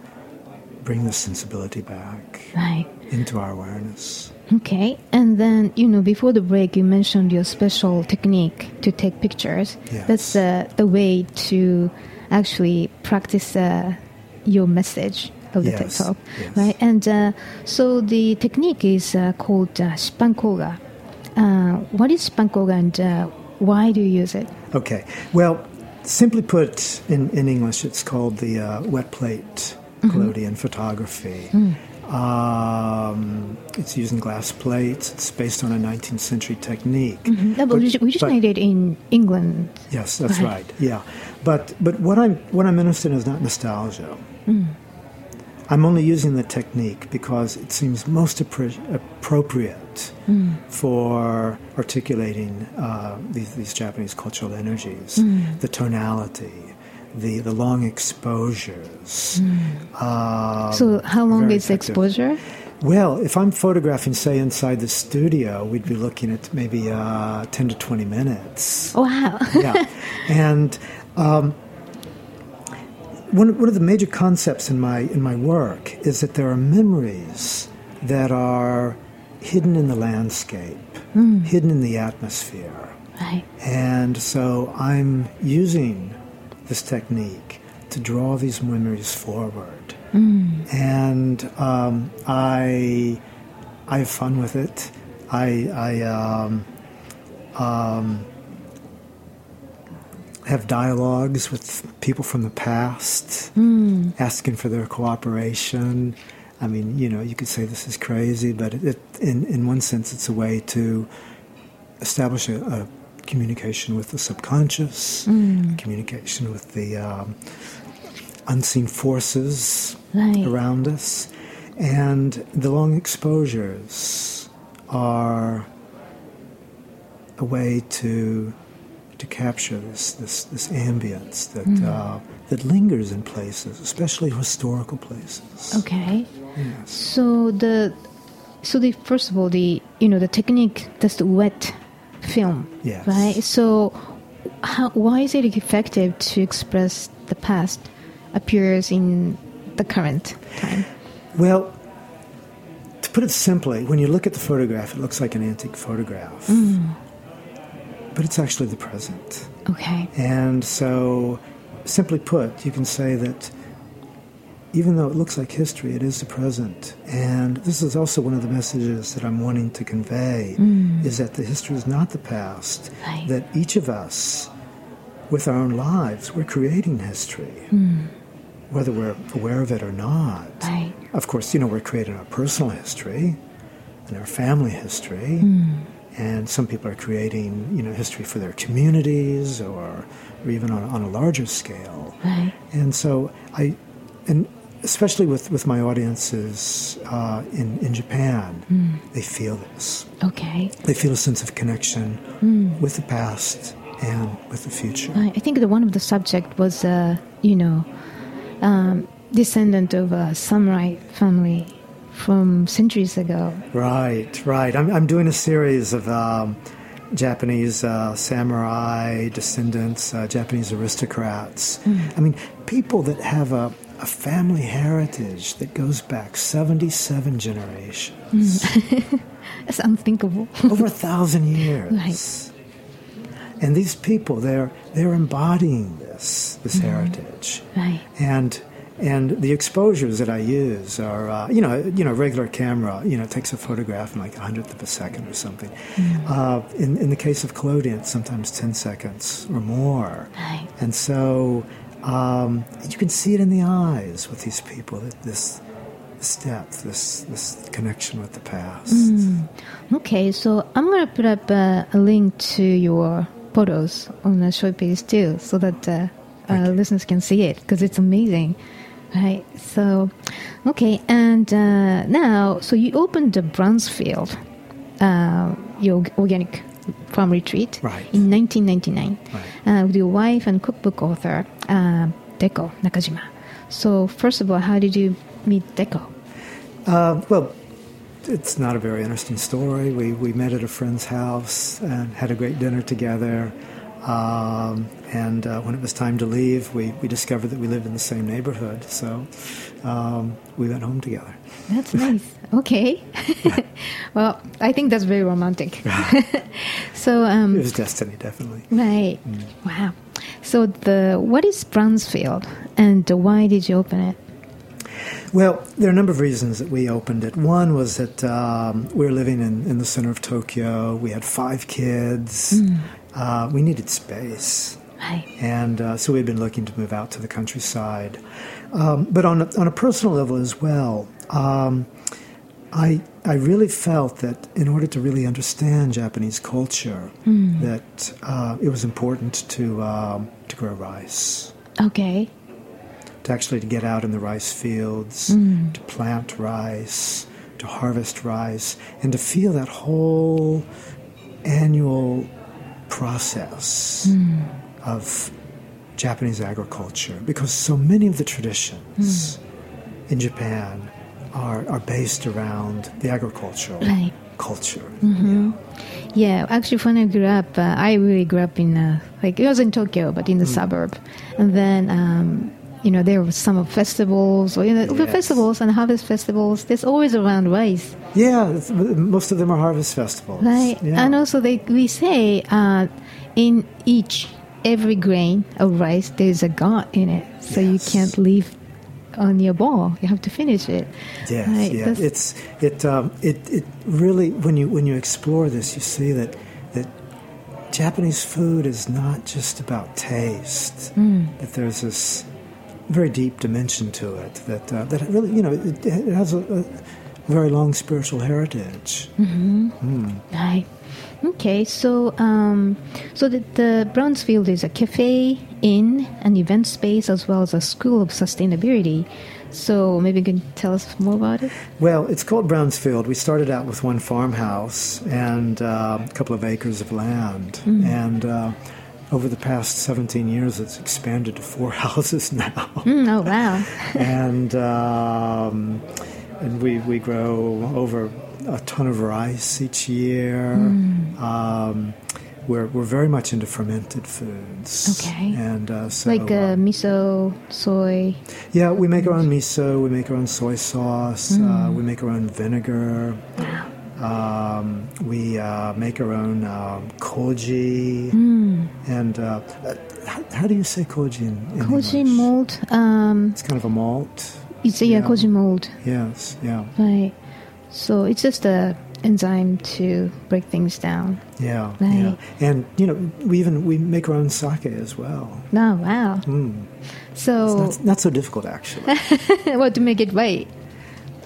Speaker 7: bring this sensibility back
Speaker 6: Right.
Speaker 7: into our awareness.
Speaker 6: Okay. And then, you know, before the break, you mentioned your special technique to take pictures.
Speaker 7: Yes.
Speaker 6: That's uh, the way to actually practice uh, your message of the TED
Speaker 7: Yes,
Speaker 6: Talk,
Speaker 7: yes.
Speaker 6: right? And uh, so the technique is uh, called uh, Spankoga. Uh, what is Spankoga and uh, why do you use it?
Speaker 7: Okay. Well, simply put, in, in English, it's called the uh, wet plate collodion photography. Um, it's using glass plates. It's based on a 19th century technique.
Speaker 6: No, but we just, we just
Speaker 7: but-
Speaker 6: made it in England.
Speaker 7: Yes, that's
Speaker 6: Right.
Speaker 7: right. Yeah, but but what I'm what I'm interested in is not nostalgia. I'm only using the technique because it seems most appro- appropriate for articulating uh, these these Japanese cultural energies, the tonality, the the long exposures. Um,
Speaker 6: So how long is
Speaker 7: effective.
Speaker 6: exposure?
Speaker 7: Well, if I'm photographing, say, inside the studio, we'd be looking at maybe uh, 10 to 20 minutes.
Speaker 6: Wow.
Speaker 7: Yeah. and um, one, one of the major concepts in my, in my work is that there are memories that are hidden in the landscape, hidden in the atmosphere.
Speaker 6: right.
Speaker 7: And so I'm using this technique to draw these memories forward. And um, I, I have fun with it. I, I um, um, have dialogues with people from the past, asking for their cooperation. I mean, you know, you could say this is crazy, but it, it, in, in one sense, it's a way to establish a, a communication with the subconscious, a communication with the um, unseen forces
Speaker 6: Right.
Speaker 7: around us. And the long exposures are a way to to capture this this, this ambience that uh, that lingers in places, especially historical places.
Speaker 6: Okay.
Speaker 7: Yes.
Speaker 6: So the so the first of all the you know the technique that's the wet film
Speaker 7: Yes.
Speaker 6: right? So how why is it effective to express the past appears in the current time?
Speaker 7: Well, to put it simply, when you look at the photograph, it looks like an antique photograph, mm. but it's actually the present.
Speaker 6: okay.
Speaker 7: And so, simply put, you can say that even though it looks like history, it is the present. And this is also one of the messages that I'm wanting to convey mm. is that the history is not the past.
Speaker 6: Right.
Speaker 7: That each of us, with our own lives, we're creating history, mm. whether we're aware of it or not.
Speaker 6: right
Speaker 7: Of course, you know, we're creating our personal history and our family history. Mm. And some people are creating, you know, history for their communities or, or even on, on a larger scale.
Speaker 6: right
Speaker 7: And so I, and especially with, with my audiences uh, in, in Japan, they feel this.
Speaker 6: okay
Speaker 7: They feel a sense of connection with the past and with the future.
Speaker 6: I I think the one of the subject was uh, you know um, descendant of a samurai family from centuries ago
Speaker 7: Right, right. I'm, I'm doing a series of um, Japanese uh, samurai descendants, uh, Japanese aristocrats. I mean, people that have a, a family heritage that goes back 77 generations,
Speaker 6: it's unthinkable
Speaker 7: over a thousand years.
Speaker 6: Right.
Speaker 7: And these people, they're, they're embodying this, this heritage.
Speaker 6: right
Speaker 7: and and the exposures that I use are uh, you know you know regular camera you know takes a photograph in like a hundredth of a second or something. Uh, in in the case of collodion, it's sometimes ten seconds or more,
Speaker 6: Right.
Speaker 7: and so um, you can see it in the eyes with these people this this depth, this this connection with the past.
Speaker 6: Okay, so I'm gonna put up uh, a link to your photos on the show page too, so that uh, uh, listeners can see it because it's amazing. Right. So, okay, and uh, now, so you opened the Brownsfield, uh, your organic farm retreat
Speaker 7: Right.
Speaker 6: in 1999
Speaker 7: Right.
Speaker 6: uh, with your wife and cookbook author uh, Deco Nakajima. So, first of all, how did you meet Deco?
Speaker 7: Uh, well, it's not a very interesting story. We, we met at a friend's house and had a great dinner together. Um, and uh, when it was time to leave, we, we discovered that we lived in the same neighborhood. So um, we went home together.
Speaker 6: That's nice. Okay. well, I think that's very romantic. so um,
Speaker 7: it was destiny, definitely.
Speaker 6: Right. Mm. Wow. So the what is Brownsfield, and why did you open it?
Speaker 7: Well, there are a number of reasons that we opened it. One was that um, we were living in, in the center of Tokyo. We had five kids. Mm. Uh, we needed space.
Speaker 6: Right.
Speaker 7: And uh, so we had been looking to move out to the countryside. Um, but on a, on a personal level as well, um, I, I really felt that in order to really understand Japanese culture, mm. that uh, it was important to, um, to grow rice.
Speaker 6: Okay
Speaker 7: to actually to get out in the rice fields, mm. to plant rice, to harvest rice, and to feel that whole annual process mm. Of Japanese agriculture. Because so many of the traditions mm. in Japan are, are based around the agricultural right. culture.
Speaker 6: Mm-hmm. Yeah. yeah. actually, when I grew up, uh, I really grew up in, uh, like, it was in Tokyo, but in the mm. suburb. And then, um, you know, there were some festivals, or you know, yes. festivals and harvest festivals. There's always around rice.
Speaker 7: Yeah, most of them are harvest festivals.
Speaker 6: Right,
Speaker 7: yeah.
Speaker 6: and also they we say uh, in each every grain of rice there's a god in it, so yes. you can't leave on your ball. You have to finish it.
Speaker 7: Yes, right? yeah. That's it's it um, it it really when you when you explore this, you see that that Japanese food is not just about taste. Mm. That there's this very deep dimension to it that uh, that really you know it, it has a, a, very long spiritual heritage.
Speaker 6: Mm-hmm. Mm. Right. Okay, so um, so the, the Brownsfield is a cafe, inn, an event space, as well as a school of sustainability. So maybe you can tell us more about it.
Speaker 7: Well, it's called Brownsfield. We started out with one farmhouse and uh, a couple of acres of land, mm. and uh, over the past 17 years, it's expanded to four houses now.
Speaker 6: Mm, oh, wow.
Speaker 7: and, um, and we, we grow over a ton of rice each year. Mm. Um, we're, we're very much into fermented foods.
Speaker 6: Okay.
Speaker 7: And uh, so,
Speaker 6: like uh, miso, soy.
Speaker 7: Yeah, we make our own miso. We make our own soy sauce. Mm. Uh, we make our own vinegar.
Speaker 6: Wow.
Speaker 7: Um, we uh, make our own um, koji.
Speaker 6: Mm.
Speaker 7: And uh, how, how, do you say koji in, in
Speaker 6: Koji
Speaker 7: English?
Speaker 6: malt. Um,
Speaker 7: it's kind of a malt.
Speaker 6: It's a yeah, koji malt.
Speaker 7: Yes, yeah.
Speaker 6: Right. So it's just a enzyme to break things down.
Speaker 7: Yeah, right. yeah. And you know, we even we make our own sake as well.
Speaker 6: Oh wow!
Speaker 7: Mm.
Speaker 6: So
Speaker 7: it's not, not, so difficult actually.
Speaker 6: well, to make it right.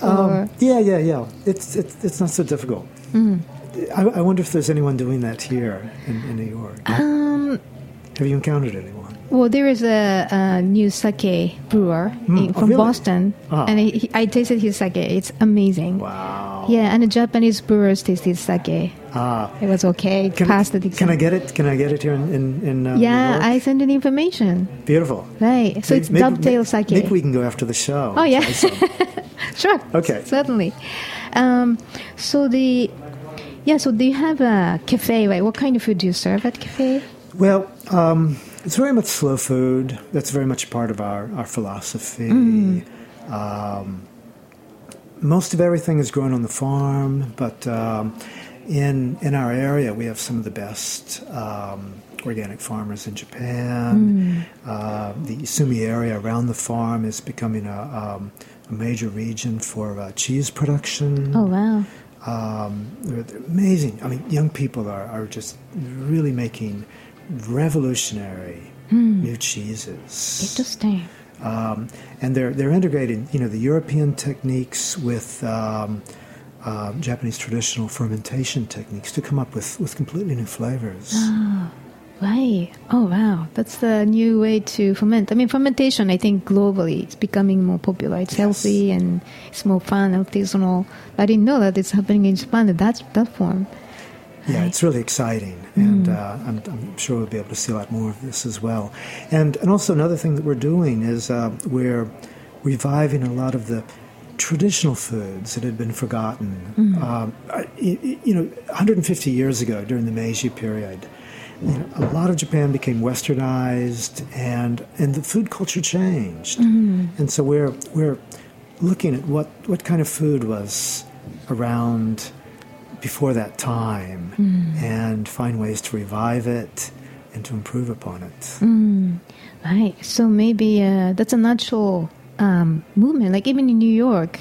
Speaker 7: Um, yeah, yeah, yeah. It's it's it's not so difficult.
Speaker 6: Mm.
Speaker 7: I, I, wonder if there's anyone doing that here in, in New York.
Speaker 6: Um,
Speaker 7: Have you encountered anyone?
Speaker 6: Well, there is a, a new sake brewer mm. in, from oh, really? Boston, ah. and he, I tasted his sake. It's amazing.
Speaker 7: Wow.
Speaker 6: Yeah, and the Japanese brewers tasted sake.
Speaker 7: Ah,
Speaker 6: it was okay.
Speaker 7: Can,
Speaker 6: Passed the
Speaker 7: Can I get it? Can I get it here in in, in uh,
Speaker 6: Yeah, I send the information.
Speaker 7: Beautiful.
Speaker 6: Right. So maybe, it's dovetail sake.
Speaker 7: Maybe we can go after the show.
Speaker 6: Oh yeah. sure.
Speaker 7: Okay.
Speaker 6: Certainly. Um, so the yeah. So do you have a cafe? Right. What kind of food do you serve at cafe?
Speaker 7: Well, um, it's very much slow food. That's very much part of our our philosophy.
Speaker 6: Mm.
Speaker 7: Um, most of everything is grown on the farm, but um, in in our area we have some of the best um, organic farmers in Japan.
Speaker 6: Mm.
Speaker 7: Uh, the Isumi area around the farm is becoming a, um, a major region for uh, cheese production.
Speaker 6: Oh, wow.
Speaker 7: Um, they're, they're, amazing. I mean, young people are, are just really making revolutionary
Speaker 6: mm.
Speaker 7: new cheeses.
Speaker 6: Interesting.
Speaker 7: Um, and they're they're integrating, you know, the European techniques with um, uh, Japanese traditional fermentation techniques to come up with, with completely new flavors.
Speaker 6: Oh. Right. Oh, wow. That's the new way to ferment. I mean, fermentation, I think globally, it's becoming more popular. It's yes. healthy and it's more fun, artisanal. I didn't know that it's happening in Japan in that, that form.
Speaker 7: Yeah, right. it's really exciting, and mm. uh, I'm, I'm, sure we'll be able to see a lot more of this as well. And and also another thing that we're doing is uh, we're reviving a lot of the traditional foods that had been forgotten. Um, I- y- you know, 150 years ago during the Meiji period, you know, a lot of Japan became westernized, and and the food culture changed. And so we're we're looking at what what kind of food was around before that time, and find ways to revive it and to improve upon it.
Speaker 6: Right. So maybe uh, that's a natural um, movement. Like even in New York,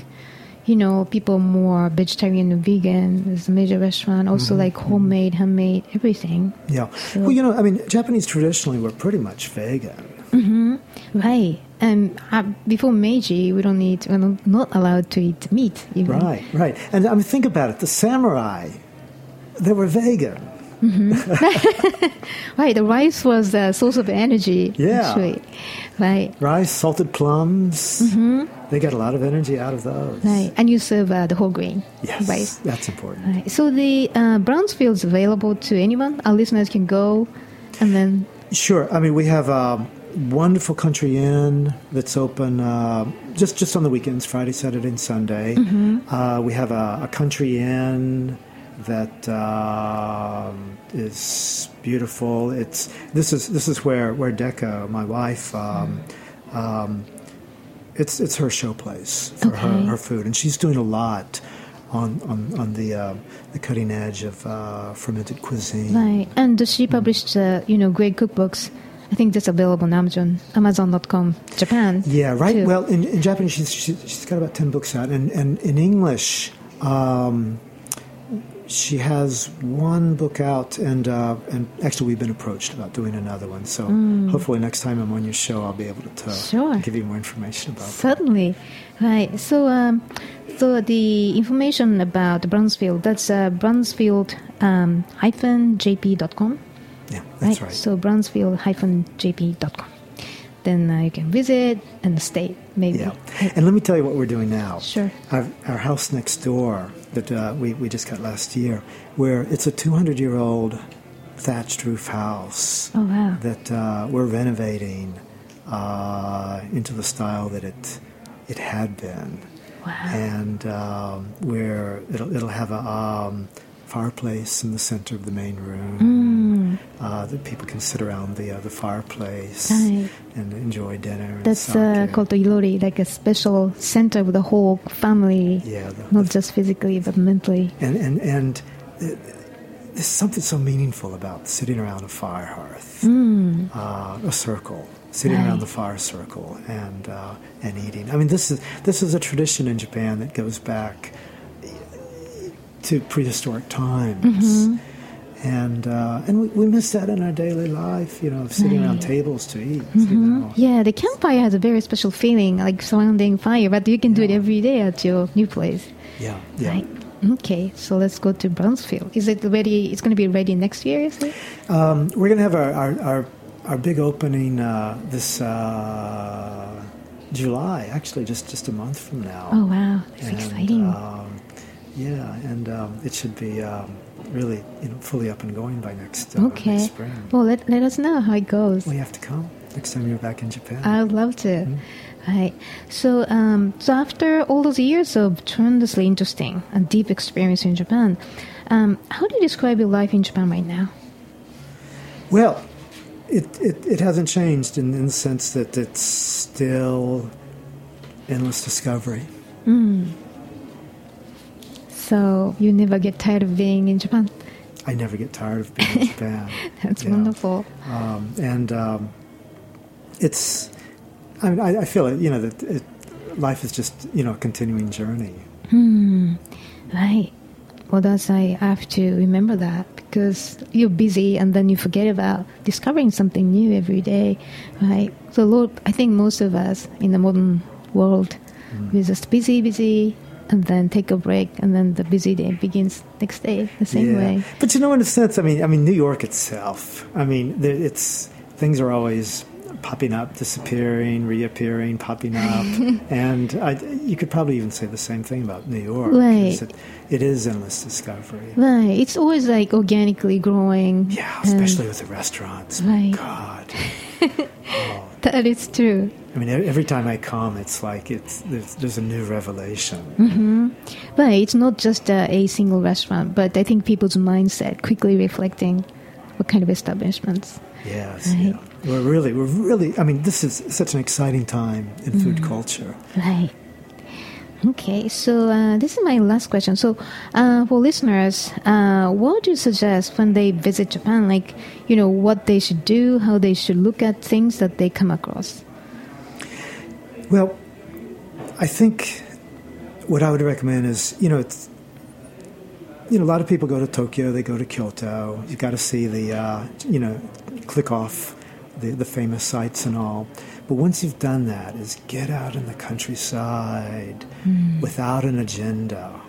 Speaker 6: you know, people more vegetarian and vegan. There's a major restaurant, also like homemade, handmade, everything.
Speaker 7: Yeah. Well, you know, I mean, Japanese traditionally were pretty much vegan.
Speaker 6: Right. And uh, before Meiji, we don't eat, we're not- allowed to eat meat. Even.
Speaker 7: Right, right. And I mean, think about it. The samurai, they were vegan.
Speaker 6: Right. The rice was a source of energy.
Speaker 7: Yeah.
Speaker 6: Actually. Right.
Speaker 7: Rice, salted plums. They got a lot of energy out of those.
Speaker 6: Right. And you serve uh, the whole grain.
Speaker 7: Yes,
Speaker 6: Rice.
Speaker 7: that's important.
Speaker 6: Right. So the uh, Brownsfield is available to anyone. Our listeners can go and then.
Speaker 7: Sure. I mean, we have a wonderful country inn that's open uh, just just on the weekends, Friday, Saturday, and Sunday. Uh, we have a, a country inn that um is beautiful. It's this is this is where where Deco, my wife. Um, um, it's it's her showplace for her,
Speaker 6: Okay.
Speaker 7: her food, and she's doing a lot on on, on the uh, the cutting edge of uh, fermented cuisine.
Speaker 6: Right. And she published, uh, you know, great cookbooks. I think that's available on Amazon, Amazon.com, Japan.
Speaker 7: Yeah, right.
Speaker 6: too.
Speaker 7: Well, in, in Japanese, she's, she's, she's got about 10 books out. And, and in English, um, she has one book out. And, uh, and actually, we've been approached about doing another one. So hopefully, next time I'm on your show, I'll be able to tell,
Speaker 6: Sure.
Speaker 7: give you more information about that.
Speaker 6: Certainly. Right. So, um, so the information about Brownsfield, that's uh, Brownsfield um, hyphen jp.com.
Speaker 7: Yeah, that's right.
Speaker 6: So, Brownsfield hyphen jp.com. Then uh, you can visit and stay, maybe.
Speaker 7: Yeah. And let me tell you what we're doing now.
Speaker 6: Sure.
Speaker 7: Our, our house next door that uh, we, we just got last year, where it's a 200 year old thatched roof house
Speaker 6: Oh, wow.
Speaker 7: that uh, we're renovating uh, into the style that it it had been.
Speaker 6: Wow.
Speaker 7: And um, where it'll, it'll have a um, fireplace in the center of the main room uh, that people can sit around the uh, the fireplace
Speaker 6: Right.
Speaker 7: and enjoy dinner.
Speaker 6: That's uh, called the Irori, like a special center of the whole family,
Speaker 7: Yeah, the-
Speaker 6: not
Speaker 7: the-
Speaker 6: just physically but mentally.
Speaker 7: and and and uh, there's something so meaningful about sitting around a fire hearth, uh, a circle, sitting
Speaker 6: Right.
Speaker 7: around the fire circle and uh, and eating. I mean, this is this is a tradition in Japan that goes back to prehistoric times. And uh, and we, we miss that in our daily life, you know, of sitting around tables to eat. You know.
Speaker 6: Yeah, the campfire has a very special feeling, like surrounding fire, but you can do it every day at your new place.
Speaker 7: Yeah, yeah.
Speaker 6: Right. Okay, so let's go to Brownsfield. Is it ready? It's going to be ready next year, is it?
Speaker 7: Um, we're going to have our, our, our, our big opening uh, this uh, July, actually, just, just a month from now.
Speaker 6: Oh, wow. That's
Speaker 7: And,
Speaker 6: exciting.
Speaker 7: Um, yeah, and um, it should be um, really you know, fully up and going by next, uh,
Speaker 6: okay.
Speaker 7: next spring.
Speaker 6: Well, let, let us know how it goes.
Speaker 7: Well, you have to come next time you're back in Japan.
Speaker 6: I would love to.
Speaker 7: Mm-hmm.
Speaker 6: Right. So, um, so after all those years of tremendously interesting and deep experience in Japan, um, how do you describe your life in Japan right now?
Speaker 7: Well, it, it, it hasn't changed in, in the sense that it's still endless discovery.
Speaker 6: So you never get tired of being in Japan.
Speaker 7: I never get tired of being in Japan.
Speaker 6: That's
Speaker 7: Yeah.
Speaker 6: wonderful.
Speaker 7: um, and um, it's I, mean, I, I feel it you know that it, life is just you know a continuing journey
Speaker 6: Right. Well, that's I have to remember that because you're busy and then you forget about discovering something new every day, right? So, Lord, I think most of us in the modern world, we're just busy, busy, and then take a break, and then the busy day begins next day the same
Speaker 7: yeah.
Speaker 6: way.
Speaker 7: but you know in a sense I mean I mean New York itself I mean it's things are always popping up disappearing reappearing popping up and I, you could probably even say the same thing about New York
Speaker 6: Right.
Speaker 7: that it is endless discovery
Speaker 6: Right. It's always like organically growing.
Speaker 7: yeah especially with the restaurants
Speaker 6: Right.
Speaker 7: God oh
Speaker 6: that is true.
Speaker 7: I mean, every time I come, it's like it's there's, there's a new revelation.
Speaker 6: Mm-hmm. But it's not just uh, a single restaurant, but I think people's mindset quickly reflecting what kind of establishments.
Speaker 7: Yes,
Speaker 6: Right.
Speaker 7: yeah. We're really, we're really. I mean, this is such an exciting time in food
Speaker 6: Mm-hmm.
Speaker 7: culture.
Speaker 6: Right. Okay, so uh, this is my last question. So, uh, for listeners, uh, what would you suggest when they visit Japan? Like, you know, what they should do, how they should look at things that they come across?
Speaker 7: Well, I think what I would recommend is, you know, it's, you know, a lot of people go to Tokyo, they go to Kyoto. You've got to see the, uh, you know, click off the, the famous sites and all. But once you've done that, is get out in the countryside without an agenda.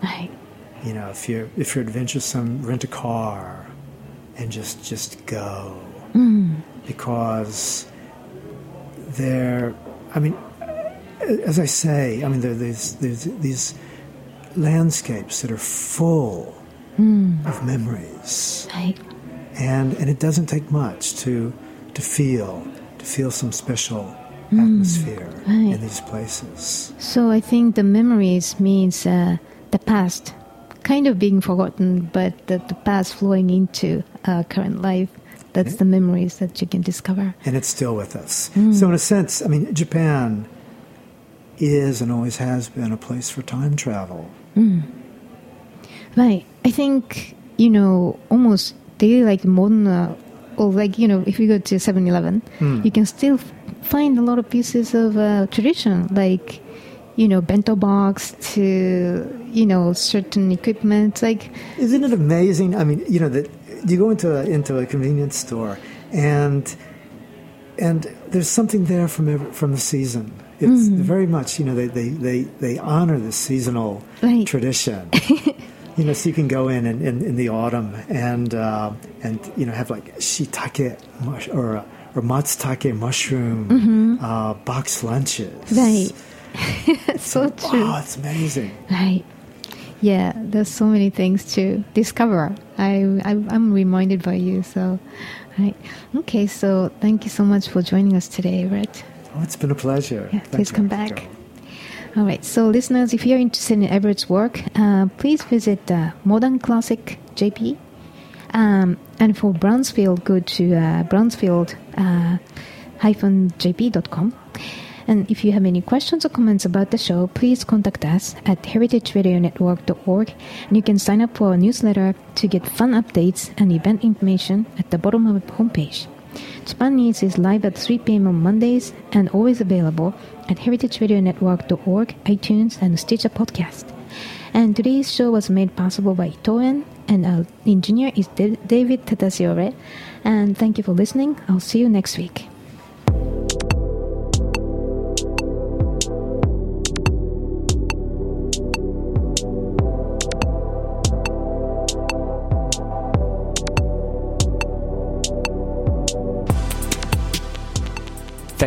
Speaker 6: Right.
Speaker 7: You know, if you're if you're adventuresome, rent a car and just just go because there. I mean, as I say, I mean, there, there's, there's these landscapes that are full of memories,
Speaker 6: Right.
Speaker 7: and and it doesn't take much to to feel to feel some special atmosphere
Speaker 6: right.
Speaker 7: in these places.
Speaker 6: So I think the memories means uh, the past kind of being forgotten, but the, the past flowing into uh, current life. That's the memories that you can discover.
Speaker 7: and it's still with us. So, in a sense, I mean, Japan is and always has been a place for time travel.
Speaker 6: Right. I think, you know, almost daily like modern, uh, or like, you know, if you go to 7 Eleven, you can still f- find a lot of pieces of uh, tradition, like, you know, bento box to, you know, certain equipment. Like,
Speaker 7: Isn't it amazing? I mean, you know that you go into a, into a convenience store and and there's something there from every, from the season. It's very much, you know, they, they, they, they honor the seasonal
Speaker 6: Right.
Speaker 7: tradition. you know, so you can go in in, in, in the autumn and uh, and you know have like shiitake mush, or or matsutake mushroom uh, box lunches.
Speaker 6: right. so true.
Speaker 7: Wow, it's amazing.
Speaker 6: Right. Yeah, there's so many things to discover. I, I I'm reminded by you. So, right. Okay. So thank you so much for joining us today, Brett.
Speaker 7: Oh, it's been a pleasure.
Speaker 6: Yeah, please come back. All right. So, listeners, if you're interested in Everett's work, uh, please visit uh, Modern Classic JP. Um, and for Brownsfield, go to uh, Brownsfield uh, jp.com. And if you have any questions or comments about the show, please contact us at heritageradionetwork.org. And you can sign up for our newsletter to get fun updates and event information at the bottom of the homepage. Japan Eats is live at 3 p.m. on Mondays and always available at heritageradionetwork.org, iTunes, and Stitcher Podcast. And today's show was made possible by Itoen, and our engineer is Da- David Tatasciore. And thank you for listening. I'll see you next week.